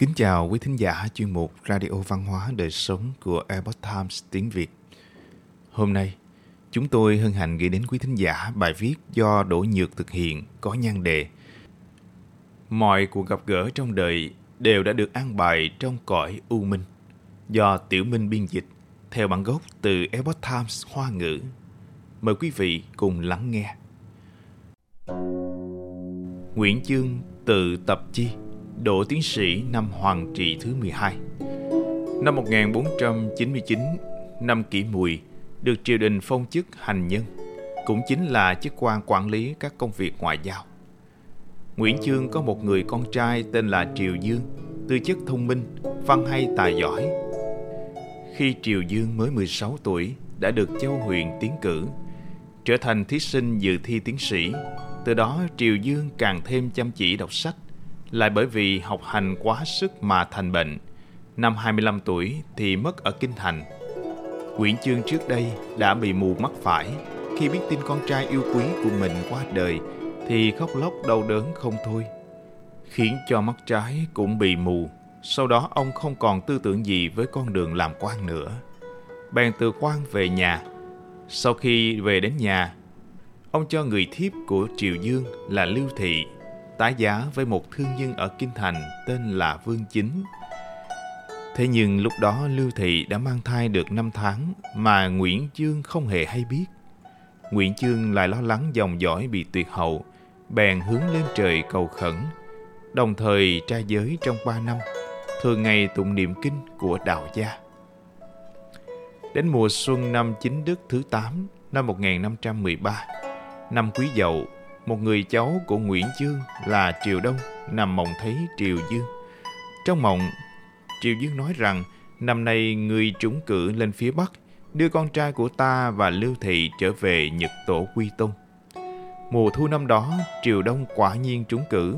Kính chào quý thính giả chuyên mục Radio Văn hóa Đời Sống của Epoch Times tiếng Việt. Hôm nay, chúng tôi hân hạnh gửi đến quý thính giả bài viết do Đỗ Nhược thực hiện có nhan đề Mọi cuộc gặp gỡ trong đời đều đã được an bài trong cõi u minh do Tiểu Minh biên dịch theo bản gốc từ Epoch Times Hoa ngữ. Mời quý vị cùng lắng nghe. Nguyễn Chương từ tập chi Đỗ tiến sĩ năm Hoàng trị thứ 12 Năm 1499, năm kỷ mùi, được triều đình phong chức hành nhân, cũng chính là chức quan quản lý các công việc ngoại giao. Nguyễn Chương có một người con trai tên là Triều Dương, tư chất thông minh, văn hay tài giỏi. Khi Triều Dương mới 16 tuổi, đã được Châu huyện tiến cử, trở thành thí sinh dự thi tiến sĩ. Từ đó Triều Dương càng thêm chăm chỉ đọc sách, lại bởi vì học hành quá sức mà thành bệnh. Năm 25 tuổi thì mất ở Kinh Thành. Nguyễn Chương trước đây đã bị mù mắt phải. Khi biết tin con trai yêu quý của mình qua đời thì khóc lóc đau đớn không thôi. Khiến cho mắt trái cũng bị mù. Sau đó ông không còn tư tưởng gì với con đường làm quan nữa. Bèn từ quan về nhà. Sau khi về đến nhà, ông cho người thiếp của Triều Dương là Lưu Thị tái giá với một thương nhân ở Kinh Thành tên là Vương Chính. Thế nhưng lúc đó Lưu Thị đã mang thai được 5 tháng mà Nguyễn Chương không hề hay biết. Nguyễn Chương lại lo lắng dòng dõi bị tuyệt hậu, bèn hướng lên trời cầu khẩn, đồng thời tra giới trong 3 năm, thường ngày tụng niệm kinh của đạo gia. Đến mùa xuân năm chính đức thứ 8 năm 1513, năm Quý Dậu một người cháu của Nguyễn Dương là Triều Đông nằm mộng thấy Triều Dương. Trong mộng, Triều Dương nói rằng năm nay người trúng cử lên phía Bắc đưa con trai của ta và Lưu Thị trở về Nhật Tổ Quy Tôn. Mùa thu năm đó, Triều Đông quả nhiên trúng cử.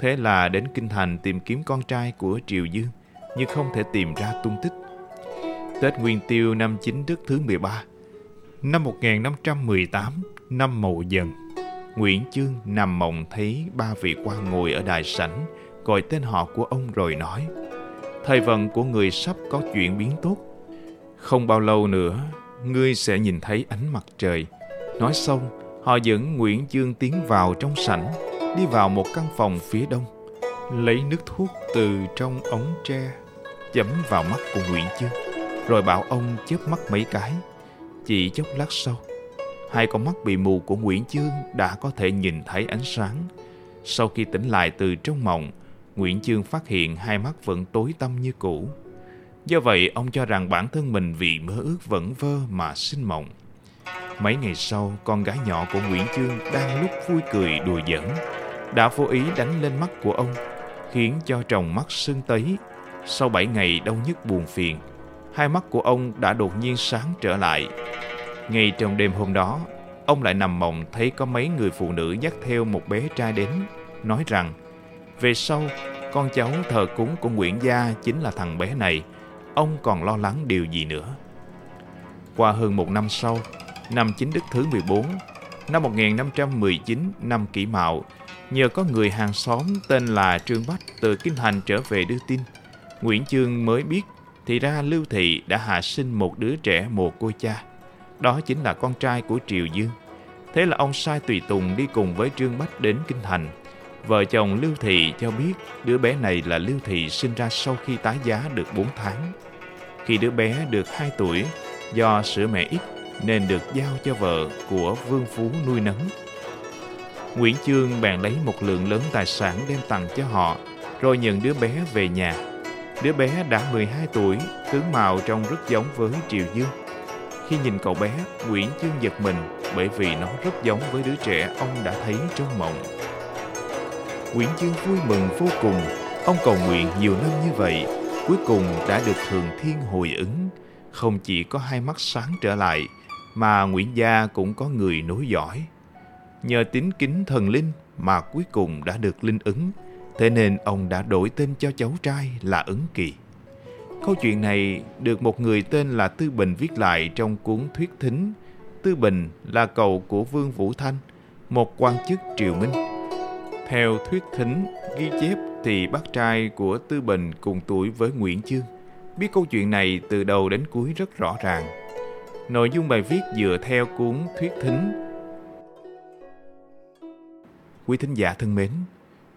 Thế là đến Kinh Thành tìm kiếm con trai của Triều Dương, nhưng không thể tìm ra tung tích. Tết Nguyên Tiêu năm chính Đức thứ 13, năm 1518, năm Mậu Dần, Nguyễn Chương nằm mộng thấy ba vị quan ngồi ở đài sảnh, gọi tên họ của ông rồi nói, Thời vận của người sắp có chuyện biến tốt. Không bao lâu nữa, ngươi sẽ nhìn thấy ánh mặt trời. Nói xong, họ dẫn Nguyễn Chương tiến vào trong sảnh, đi vào một căn phòng phía đông, lấy nước thuốc từ trong ống tre, chấm vào mắt của Nguyễn Chương, rồi bảo ông chớp mắt mấy cái. Chỉ chốc lát sau, hai con mắt bị mù của Nguyễn Chương đã có thể nhìn thấy ánh sáng. Sau khi tỉnh lại từ trong mộng, Nguyễn Chương phát hiện hai mắt vẫn tối tăm như cũ. Do vậy, ông cho rằng bản thân mình vì mơ ước vẫn vơ mà sinh mộng. Mấy ngày sau, con gái nhỏ của Nguyễn Chương đang lúc vui cười đùa giỡn, đã vô ý đánh lên mắt của ông, khiến cho tròng mắt sưng tấy. Sau bảy ngày đau nhức buồn phiền, hai mắt của ông đã đột nhiên sáng trở lại, ngay trong đêm hôm đó, ông lại nằm mộng thấy có mấy người phụ nữ dắt theo một bé trai đến, nói rằng về sau, con cháu thờ cúng của Nguyễn Gia chính là thằng bé này, ông còn lo lắng điều gì nữa. Qua hơn một năm sau, năm chính đức thứ 14, năm 1519 năm kỷ mạo, nhờ có người hàng xóm tên là Trương Bách từ Kinh Thành trở về đưa tin, Nguyễn Chương mới biết thì ra Lưu Thị đã hạ sinh một đứa trẻ mồ côi cha. Đó chính là con trai của Triều Dương. Thế là ông sai tùy tùng đi cùng với Trương Bách đến Kinh Thành. Vợ chồng Lưu Thị cho biết đứa bé này là Lưu Thị sinh ra sau khi tái giá được 4 tháng. Khi đứa bé được 2 tuổi, do sữa mẹ ít nên được giao cho vợ của Vương Phú nuôi nấng. Nguyễn Chương bèn lấy một lượng lớn tài sản đem tặng cho họ, rồi nhận đứa bé về nhà. Đứa bé đã 12 tuổi, tướng mạo trông rất giống với Triều Dương. Khi nhìn cậu bé, Nguyễn Chương giật mình bởi vì nó rất giống với đứa trẻ ông đã thấy trong mộng. Nguyễn Chương vui mừng vô cùng, ông cầu nguyện nhiều năm như vậy, cuối cùng đã được Thường Thiên hồi ứng. Không chỉ có hai mắt sáng trở lại, mà Nguyễn Gia cũng có người nối dõi. Nhờ tín kính thần linh mà cuối cùng đã được linh ứng, thế nên ông đã đổi tên cho cháu trai là Ứng Kỳ. Câu chuyện này được một người tên là Tư Bình viết lại trong cuốn Thuyết Thính. Tư Bình là cậu của Vương Vũ Thanh, một quan chức triều Minh. Theo Thuyết Thính ghi chép thì bác trai của Tư Bình cùng tuổi với Nguyễn Chương biết câu chuyện này từ đầu đến cuối rất rõ ràng. Nội dung bài viết dựa theo cuốn thuyết thính. Quý thính giả thân mến,